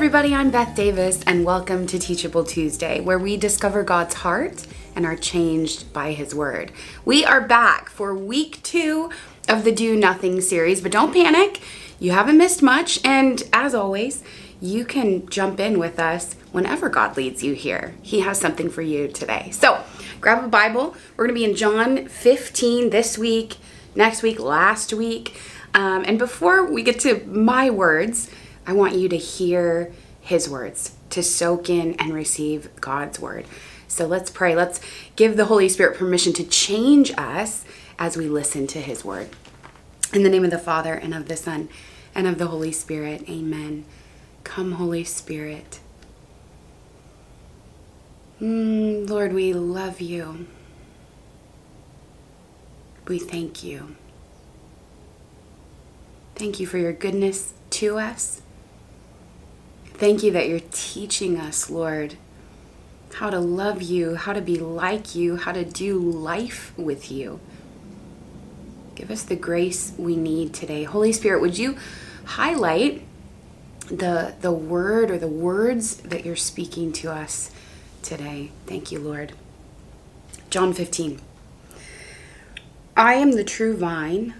Everybody, I'm Beth Davis, and welcome to Teachable Tuesday, where we discover God's heart and are changed by His Word. We are back for week two of the Do Nothing series, but don't panic, you haven't missed much, and as always, you can jump in with us whenever God leads you here. He has something for you today. So grab a Bible. We're going to be in John 15 this week, next week, last week. Um, and before we get to my words, I want you to hear his words, to soak in and receive God's word. So let's pray. Let's give the Holy Spirit permission to change us as we listen to his word. In the name of the Father, and of the Son, and of the Holy Spirit, amen. Come, Holy Spirit. Mm, Lord, we love you. We thank you. Thank you for your goodness to us. Thank you that you're teaching us, Lord, how to love you, how to be like you, how to do life with you. Give us the grace we need today. Holy Spirit, would you highlight the the word or the words that you're speaking to us today. Thank you, Lord. John 15. I am the true vine,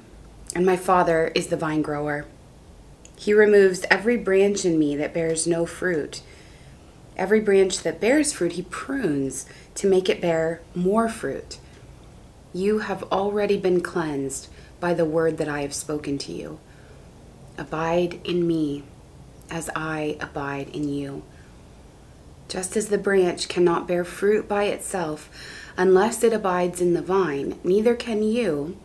and my Father is the vine grower. He removes every branch in me that bears no fruit. Every branch that bears fruit, he prunes to make it bear more fruit. You have already been cleansed by the word that I have spoken to you. Abide in me as I abide in you. Just as the branch cannot bear fruit by itself unless it abides in the vine, neither can you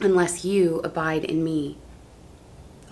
unless you abide in me.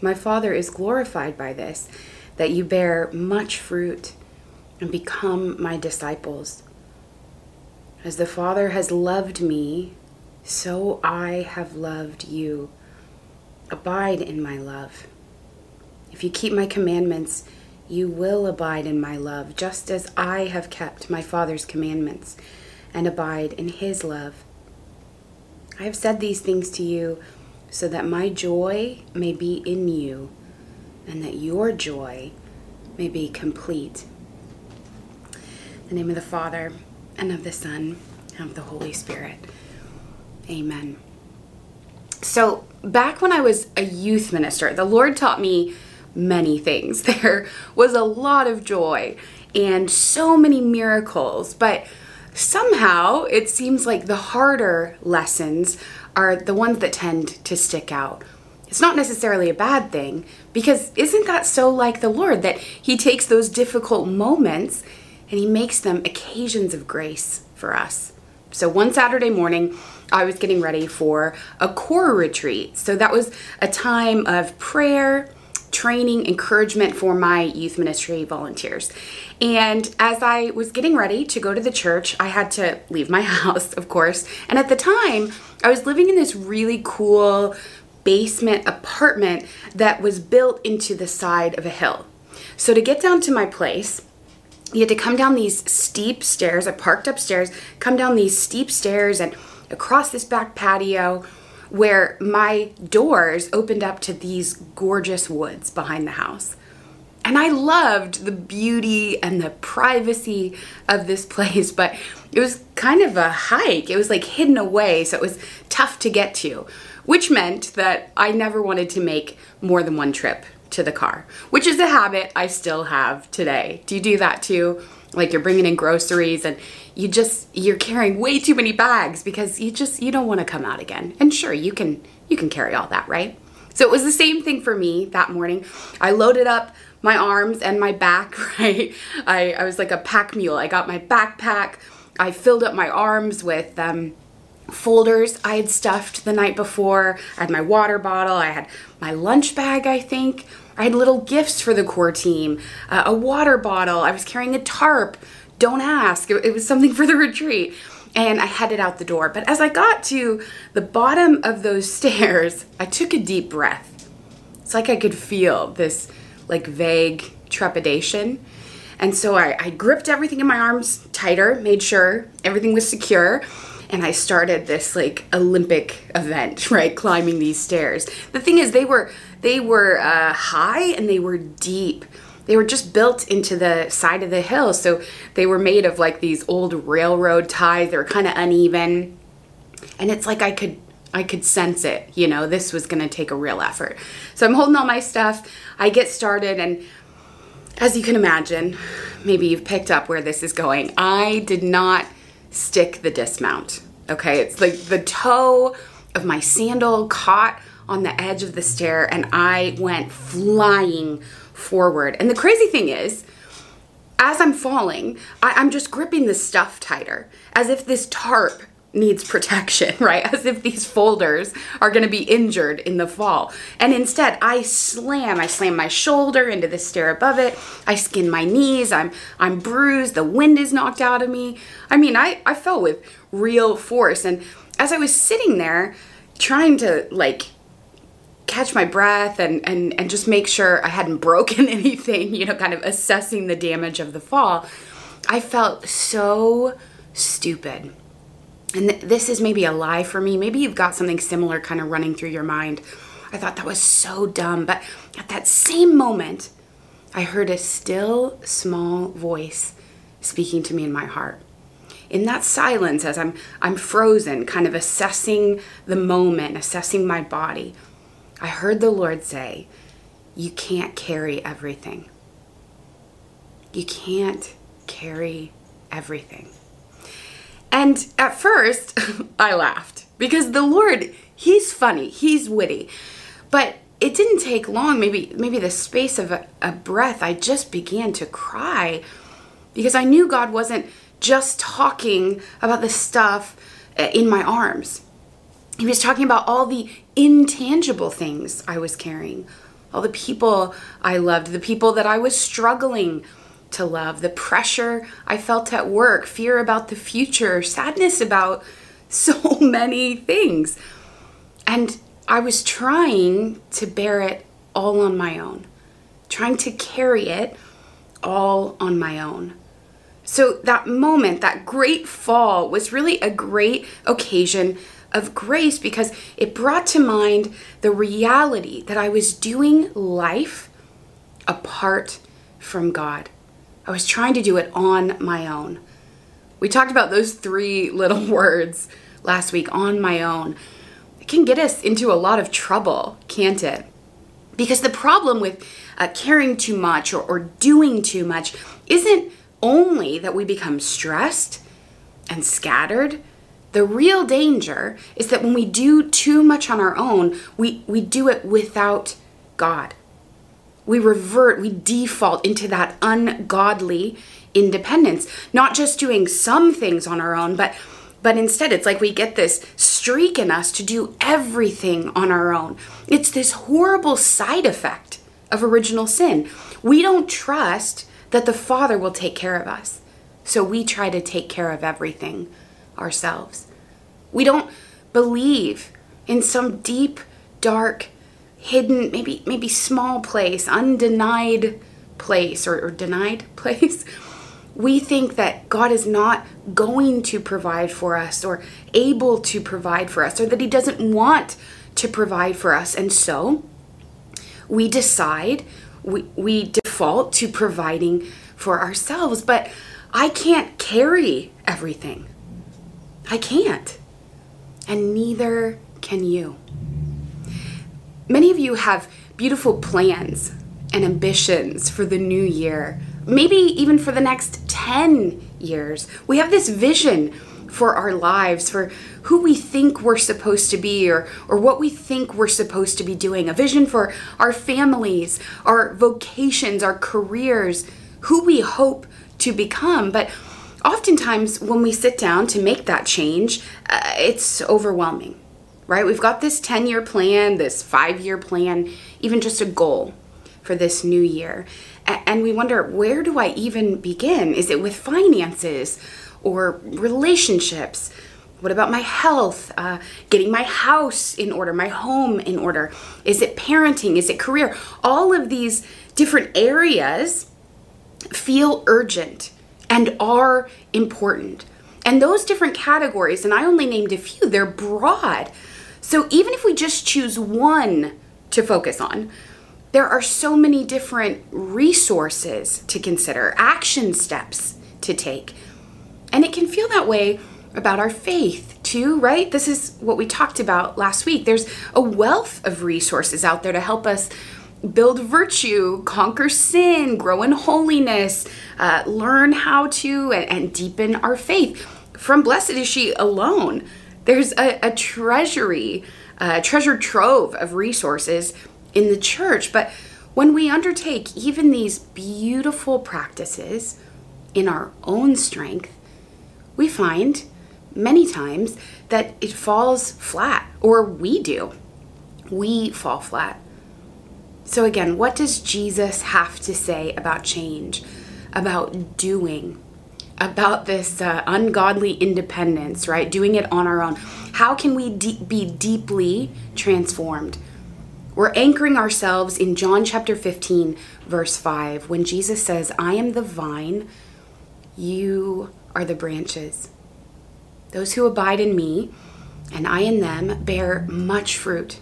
My Father is glorified by this, that you bear much fruit and become my disciples. As the Father has loved me, so I have loved you. Abide in my love. If you keep my commandments, you will abide in my love, just as I have kept my Father's commandments and abide in his love. I have said these things to you so that my joy may be in you and that your joy may be complete. In the name of the Father, and of the Son, and of the Holy Spirit. Amen. So, back when I was a youth minister, the Lord taught me many things. There was a lot of joy and so many miracles, but somehow it seems like the harder lessons are the ones that tend to stick out. It's not necessarily a bad thing because isn't that so like the Lord that He takes those difficult moments and He makes them occasions of grace for us? So one Saturday morning, I was getting ready for a core retreat. So that was a time of prayer, training, encouragement for my youth ministry volunteers. And as I was getting ready to go to the church, I had to leave my house, of course. And at the time, I was living in this really cool basement apartment that was built into the side of a hill. So to get down to my place, you had to come down these steep stairs. I parked upstairs, come down these steep stairs and across this back patio where my doors opened up to these gorgeous woods behind the house. And I loved the beauty and the privacy of this place, but it was kind of a hike. It was like hidden away, so it was tough to get to, which meant that I never wanted to make more than one trip to the car, which is a habit I still have today. Do you do that too? Like you're bringing in groceries and you just you're carrying way too many bags because you just you don't want to come out again. And sure, you can you can carry all that, right? So it was the same thing for me that morning. I loaded up my arms and my back, right? I, I was like a pack mule. I got my backpack. I filled up my arms with um, folders I had stuffed the night before. I had my water bottle. I had my lunch bag, I think. I had little gifts for the core team, uh, a water bottle. I was carrying a tarp. Don't ask. It, it was something for the retreat. And I headed out the door. But as I got to the bottom of those stairs, I took a deep breath. It's like I could feel this like vague trepidation. And so I, I gripped everything in my arms tighter, made sure everything was secure and I started this like Olympic event, right? Climbing these stairs. The thing is, they were they were uh, high and they were deep. They were just built into the side of the hill, so they were made of like these old railroad ties. They were kind of uneven, and it's like I could I could sense it. You know, this was to take a real effort. So I'm holding all my stuff. I get started, and as you can imagine, maybe you've picked up where this is going. I did not stick the dismount. Okay, it's like the toe of my sandal caught on the edge of the stair and I went flying forward. And the crazy thing is, as I'm falling, I, am just gripping the stuff tighter, as if this tarp needs protection, right? As if these folders are going to be injured in the fall. And instead, I slam, I slam my shoulder into the stair above it. I skin my knees. I'm I'm bruised. The wind is knocked out of me. I mean, I I fell with real force and as I was sitting there trying to like catch my breath and and and just make sure I hadn't broken anything, you know, kind of assessing the damage of the fall, I felt so stupid and th- this is maybe a lie for me. Maybe you've got something similar kind of running through your mind. I thought that was so dumb. But at that same moment, I heard a still small voice speaking to me in my heart. In that silence, as I'm, I'm frozen, kind of assessing the moment, assessing my body, I heard the Lord say, You can't carry everything. You can't carry everything. And at first, I laughed because the Lord, he's funny, he's witty. But it didn't take long, maybe maybe the space of a, a breath, I just began to cry because I knew God wasn't just talking about the stuff uh, in my arms. He was talking about all the intangible things I was carrying, all the people I loved, the people that I was struggling to love, the pressure I felt at work, fear about the future, sadness about so many things. And I was trying to bear it all on my own, trying to carry it all on my own. So that moment, that great fall, was really a great occasion of grace because it brought to mind the reality that I was doing life apart from God. I was trying to do it on my own. We talked about those three little words last week on my own. It can get us into a lot of trouble, can't it? Because the problem with uh, caring too much or, or doing too much isn't only that we become stressed and scattered. The real danger is that when we do too much on our own, we, we do it without God we revert, we default into that ungodly independence, not just doing some things on our own, but but instead it's like we get this streak in us to do everything on our own. It's this horrible side effect of original sin. We don't trust that the Father will take care of us. So we try to take care of everything ourselves. We don't believe in some deep, dark hidden, maybe maybe small place, undenied place or, or denied place, we think that God is not going to provide for us or able to provide for us or that He doesn't want to provide for us. And so we decide, we, we default to providing for ourselves. But I can't carry everything. I can't. And neither can you. Many of you have beautiful plans and ambitions for the new year, maybe even for the next 10 years. We have this vision for our lives, for who we think we're supposed to be or, or what we think we're supposed to be doing, a vision for our families, our vocations, our careers, who we hope to become. But oftentimes, when we sit down to make that change, uh, it's overwhelming right? We've got this 10 year plan, this five year plan, even just a goal for this new year. And we wonder, where do I even begin? Is it with finances or relationships? What about my health? Uh, getting my house in order, my home in order? Is it parenting? Is it career? All of these different areas feel urgent and are important. And those different categories, and I only named a few, they're broad. So even if we just choose one to focus on, there are so many different resources to consider, action steps to take. And it can feel that way about our faith too, right? This is what we talked about last week. There's a wealth of resources out there to help us build virtue, conquer sin, grow in holiness, uh, learn how to, and, and, deepen our faith. From Blessed is She alone, there's a, a treasury, a treasure trove of resources in the church. But when we undertake even these beautiful practices in our own strength, we find many times that it falls flat, or we do. We fall flat. So, again, what does Jesus have to say about change, about doing, about this uh, ungodly independence, right? Doing it on our own. How can we de- be deeply transformed? We're anchoring ourselves in John chapter 15, verse 5, when Jesus says, I am the vine, you are the branches. Those who abide in me and I in them bear much fruit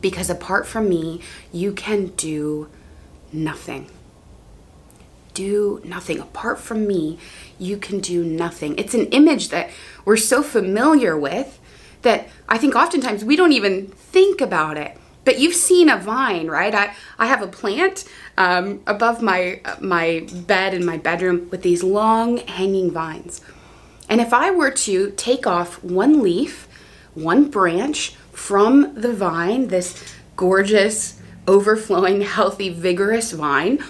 because apart from me, you can do nothing. Do nothing. Apart from me, you can do nothing. It's an image that we're so familiar with that I think oftentimes we don't even think about it. But you've seen a vine, right? I, I have a plant um, above my my bed in my bedroom with these long hanging vines. And if I were to take off one leaf, one branch, from the vine, this gorgeous, overflowing, healthy, vigorous vine,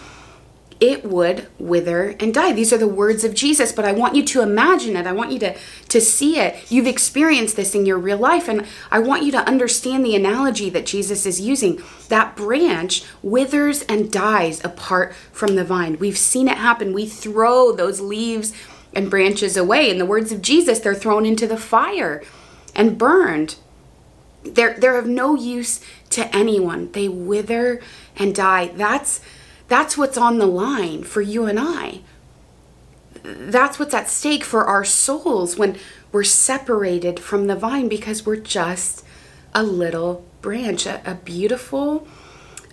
it would wither and die. These are the words of Jesus, but I want you to imagine it. I want you to, to see it. You've experienced this in your real life, and I want you to understand the analogy that Jesus is using. That branch withers and dies apart from the vine. We've seen it happen. We throw those leaves and branches away. In the words of Jesus, they're thrown into the fire and burned they're they're of no use to anyone. They wither and die. That's that's what's on the line for you and I. That's what's at stake for our souls when we're separated from the vine because we're just a little branch, a, a beautiful,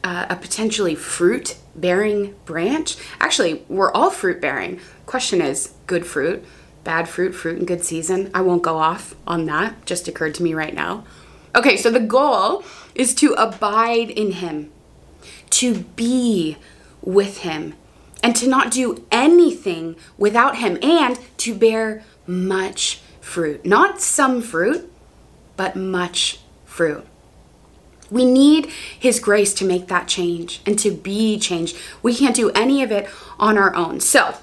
uh, a potentially fruit bearing branch. Actually, we're all fruit bearing. Question is good fruit, bad fruit, fruit in good season. I won't go off on that, just occurred to me right now. Okay, so the goal is to abide in Him, to be with Him, and to not do anything without Him, and to bear much fruit. Not some fruit, but much fruit. We need His grace to make that change and to be changed. We can't do any of it on our own. So,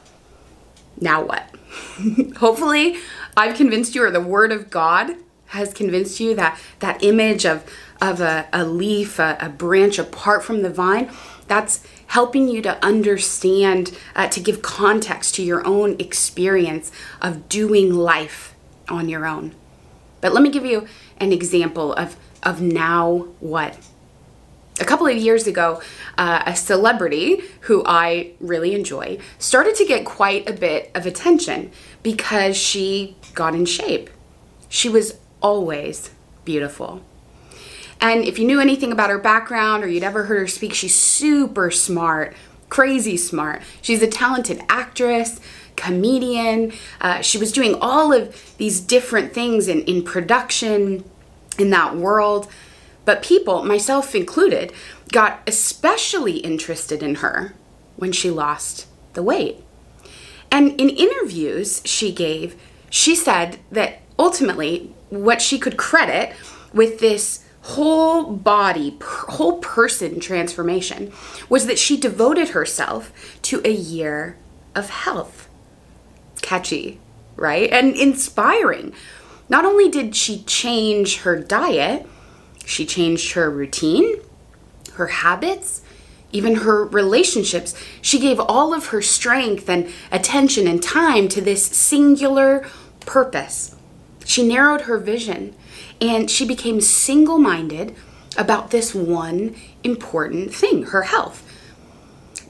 now what? Hopefully, I've convinced you, or the Word of God has convinced you that that image of of a, a leaf, a, a, branch apart from the vine, that's helping you to understand, uh, to give context to your own experience of doing life on your own. But let me give you an example of of now what. A couple of years ago, uh, a celebrity who I really enjoy started to get quite a bit of attention because she got in shape. She was always beautiful. And if you knew anything about her background or you'd ever heard her speak, she's super smart, crazy smart. She's a talented actress, comedian. Uh, she was doing all of these different things in, in production in that world. But people, myself included, got especially interested in her when she lost the weight. And in interviews she gave, she said that ultimately what she could credit with this whole body, per, whole person transformation was that she devoted herself to a year of health. Catchy, right? And inspiring. Not only did she change her diet, she changed her routine, her habits, even her relationships. She gave all of her strength and attention and time to this singular purpose. She narrowed her vision and she became single minded about this one important thing her health.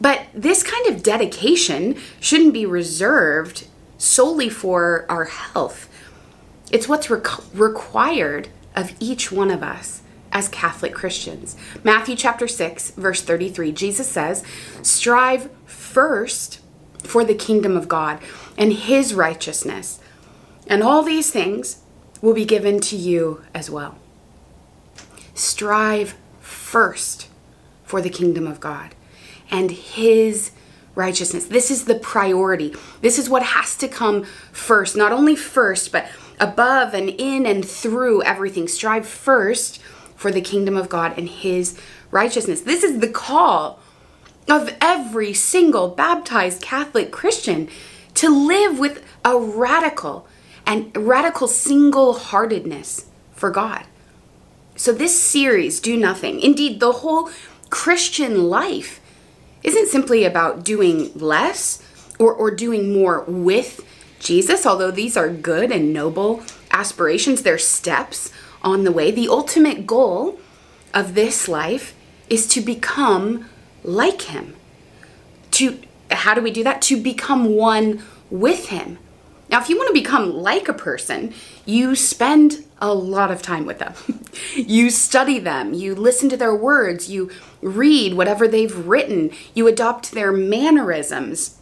But this kind of dedication shouldn't be reserved solely for our health. It's what's required of each one of us as Catholic Christians. Matthew chapter 6, verse 33, Jesus says, Strive first for the kingdom of God and his righteousness, and all these things will be given to you as well. Strive first for the kingdom of God and his righteousness. This is the priority. This is what has to come first. Not only first, but above and in and through everything. Strive first for the kingdom of God and his righteousness. This is the call of every single baptized Catholic Christian to live with a radical and radical single heartedness for God. So, this series, Do Nothing, indeed, the whole Christian life isn't simply about doing less or, or doing more with Jesus, although these are good and noble aspirations, they're steps on the way. The ultimate goal of this life is to become like Him. To how do we do that? To become one with Him. Now, if you want to become like a person, you spend a lot of time with them. you study them, you listen to their words, you read whatever they've written, you adopt their mannerisms,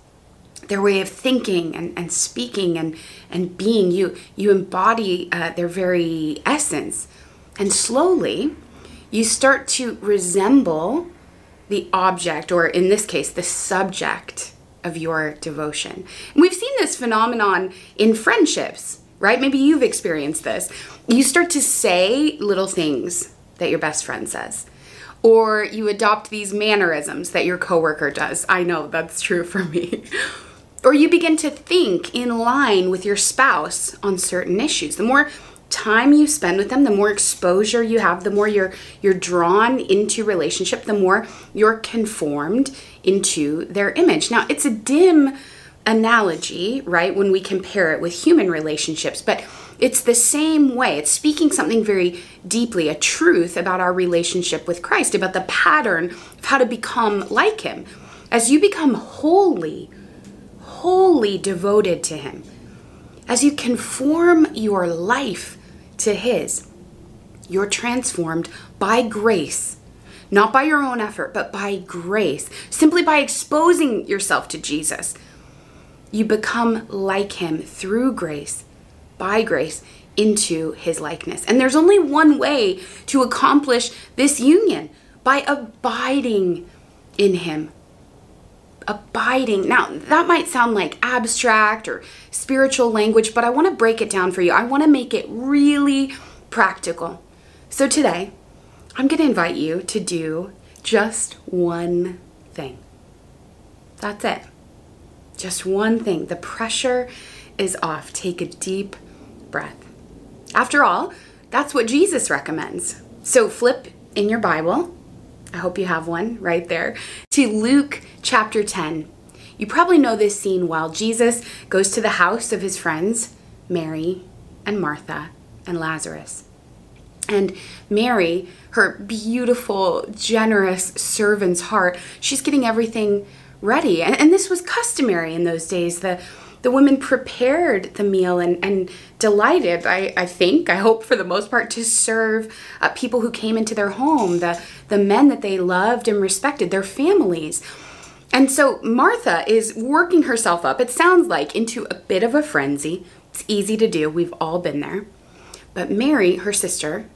their way of thinking and, and speaking and, and being. You, you embody uh, their very essence. And slowly, you start to resemble the object, or in this case, the subject of your devotion. And we've seen this phenomenon in friendships, right? Maybe you've experienced this. You start to say little things that your best friend says. Or you adopt these mannerisms that your coworker does. I know that's true for me. or you begin to think in line with your spouse on certain issues. The more time you spend with them, the more exposure you have, the more you're you're drawn into relationship, the more you're conformed into their image. Now, it's a dim analogy, right, when we compare it with human relationships, but it's the same way. It's speaking something very deeply, a truth about our relationship with Christ, about the pattern of how to become like Him. As you become wholly, wholly devoted to Him, as you conform your life to His. You're transformed by grace, not by your own effort, but by grace, simply by exposing yourself to Jesus. You become like Him through grace, by grace, into His likeness. And there's only one way to accomplish this union by abiding in Him abiding. Now, that might sound like abstract or spiritual language, but I want to break it down for you. I want to make it really practical. So today, I'm going to invite you to do just one thing. That's it. Just one thing. The pressure is off. Take a deep breath. After all, that's what Jesus recommends. So flip in your Bible I hope you have one right there, to Luke chapter 10. You probably know this scene while Jesus goes to the house of his friends, Mary and Martha and Lazarus. And Mary, her beautiful, generous servant's heart, she's getting everything ready. And, and this was customary in those days. The the women prepared the meal and, and delighted, I, I think, I hope for the most part, to serve uh, people who came into their home, the, the men that they loved and respected, their families. And so Martha is working herself up, it sounds like, into a bit of a frenzy. It's easy to do, we've all been there. But Mary, her sister,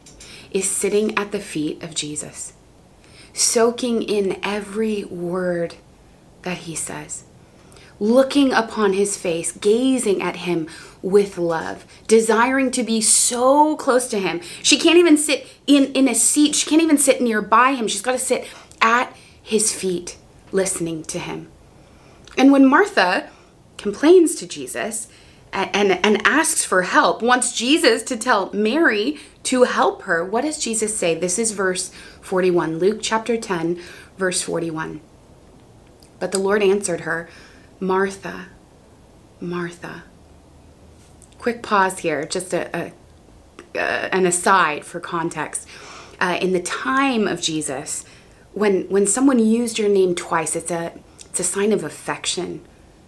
is sitting at the feet of Jesus, soaking in every word that he says looking upon his face, gazing at him with love, desiring to be so close to him. She can't even sit in, in a seat, she can't even sit nearby him. She's got to sit at his feet, listening to him. And when Martha complains to Jesus and, and, and asks for help, wants Jesus to tell Mary to help her, what does Jesus say? This is verse 41, Luke chapter 10, verse 41. But the Lord answered her, Martha, Martha. Quick pause here, just a, a uh, an aside for context. Uh, in the time of Jesus, when when someone used your name twice, it's a it's a sign of affection.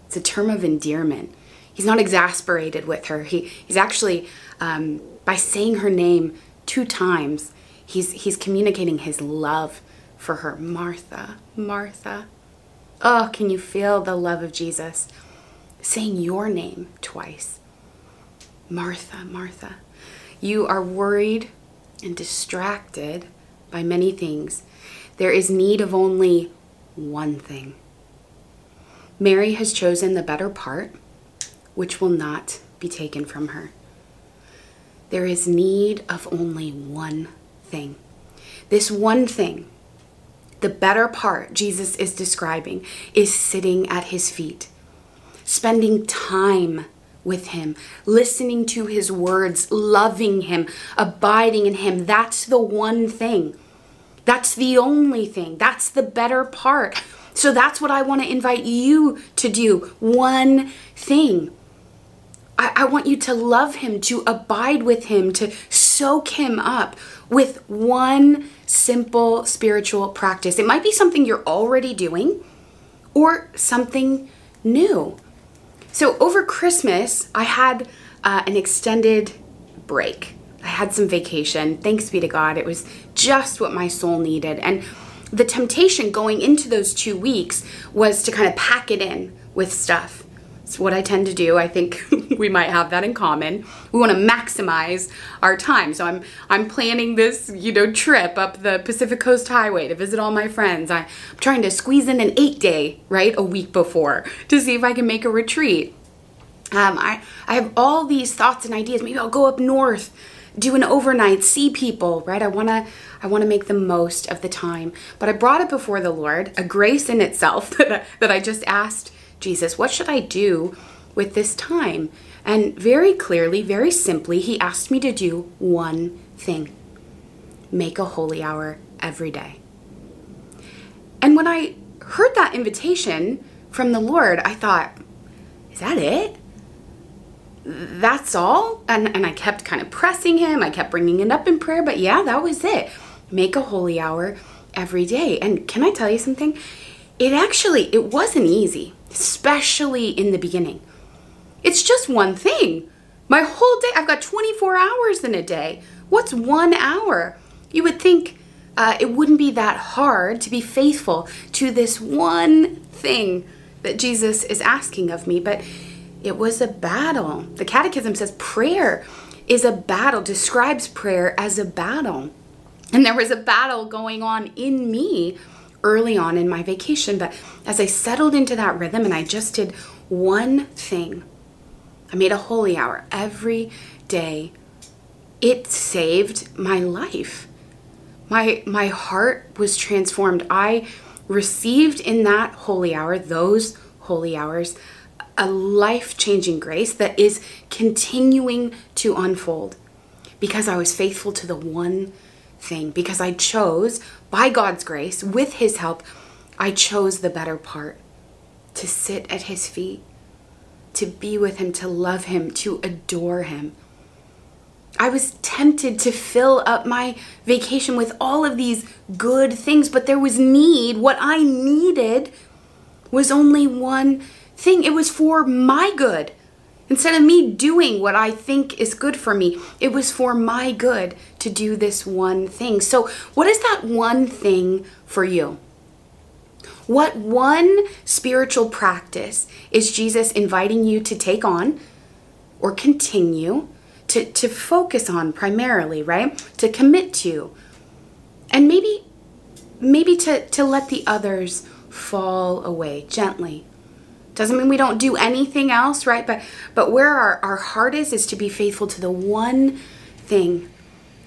It's a term of endearment. He's not exasperated with her. He he's actually um, by saying her name two times, he's he's communicating his love for her. Martha, Martha. Oh, can you feel the love of Jesus? Saying your name twice. Martha, Martha. You are worried and distracted by many things. There is need of only one thing. Mary has chosen the better part, which will not be taken from her. There is need of only one thing. This one thing, the better part Jesus is describing, is sitting at his feet, spending time with him, listening to his words, loving him, abiding in him. That's the one thing. That's the only thing. That's the better part. So that's what I want to invite you to do. One thing. I, I, want you to love him, to abide with him, to soak him up with one simple spiritual practice. It might be something you're already doing or something new. So over Christmas, I had uh, an extended break. I had some vacation. Thanks be to God. It was just what my soul needed. And the temptation going into those two weeks was to kind of pack it in with stuff it's what I tend to do. I think we might have that in common. We want to maximize our time. So I'm I'm planning this, you know, trip up the Pacific Coast Highway to visit all my friends. I'm trying to squeeze in an 8-day, right? A week before to see if I can make a retreat. Um, I I have all these thoughts and ideas. Maybe I'll go up north, do an overnight, see people, right? I want to I want to make the most of the time. But I brought it before the Lord, a grace in itself that I, that I just asked Jesus, what should I do with this time? And very clearly, very simply, he asked me to do one thing make a holy hour every day. And when I heard that invitation from the Lord, I thought, is that it? That's all? And, and I kept kind of pressing him. I kept bringing it up in prayer, but yeah, that was it. Make a holy hour every day. And can I tell you something? It actually, it wasn't easy especially in the beginning. It's just one thing. My whole day, I've got 24 hours in a day. What's one hour? You would think uh, it wouldn't be that hard to be faithful to this one thing that Jesus is asking of me, but it was a battle. The Catechism says prayer is a battle, describes prayer as a battle. And there was a battle going on in me early on in my vacation. But as I settled into that rhythm and I just did one thing, I made a holy hour every day. It saved my life. My my heart was transformed. I received in that holy hour, those holy hours, a life-changing grace that is continuing to unfold because I was faithful to the one thing because I chose, by God's grace, with His help, I chose the better part to sit at His feet, to be with Him, to love Him, to adore Him. I was tempted to fill up my vacation with all of these good things, but there was need. What I needed was only one thing. It was for my good. Instead of me doing what I think is good for me, it was for my good to do this one thing. So, what is that one thing for you? What one spiritual practice is Jesus inviting you to take on or continue to, to focus on primarily, right? To commit to. And maybe maybe to, to let the others fall away gently doesn't mean we don't do anything else, right? But but where our, our heart is is to be faithful to the one thing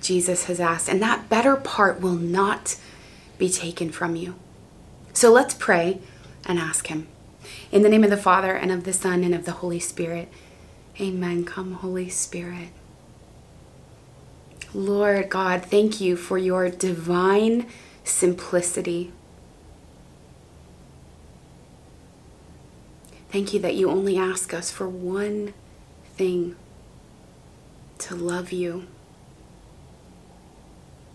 Jesus has asked. And that better part will not be taken from you. So let's pray and ask him. In the name of the Father and of the Son and of the Holy Spirit. Amen. Come, Holy Spirit. Lord God, thank you for your divine simplicity. Thank you that you only ask us for one thing to love you,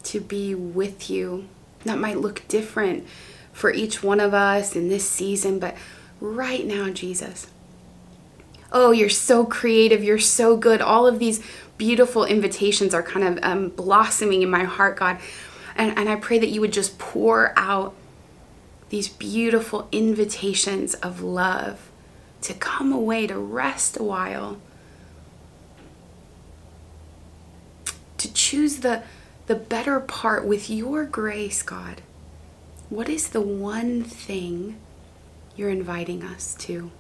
to be with you. That might look different for each one of us in this season, but right now, Jesus. Oh, you're so creative. You're so good. All of these beautiful invitations are kind of um, blossoming in my heart, God. And, and I pray that you would just pour out these beautiful invitations of love to come away, to rest a while, to choose the, the better part with your grace, God. What is the one thing you're inviting us to?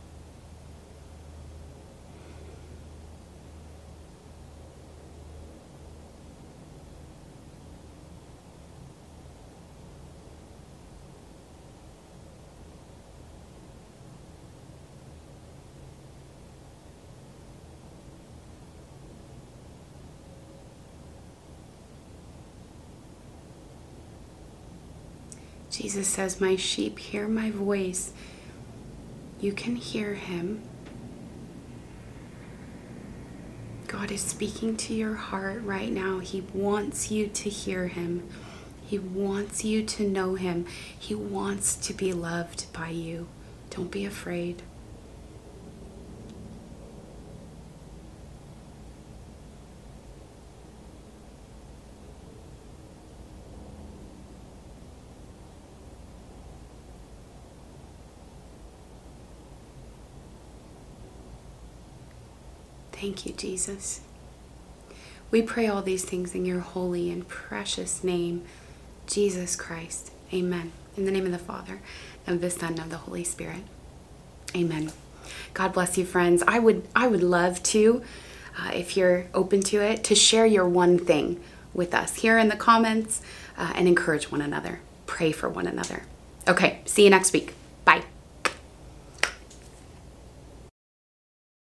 Jesus says, My sheep hear my voice. You can hear him. God is speaking to your heart right now. He wants you to hear him. He wants you to know him. He wants to be loved by you. Don't be afraid. Thank you, Jesus. We pray all these things in your holy and precious name, Jesus Christ. Amen. In the name of the Father, of the Son, of the Holy Spirit. Amen. God bless you, friends. I would I would love to, uh, if you're open to it, to share your one thing with us here in the comments uh, and encourage one another. Pray for one another. Okay, see you next week. Bye.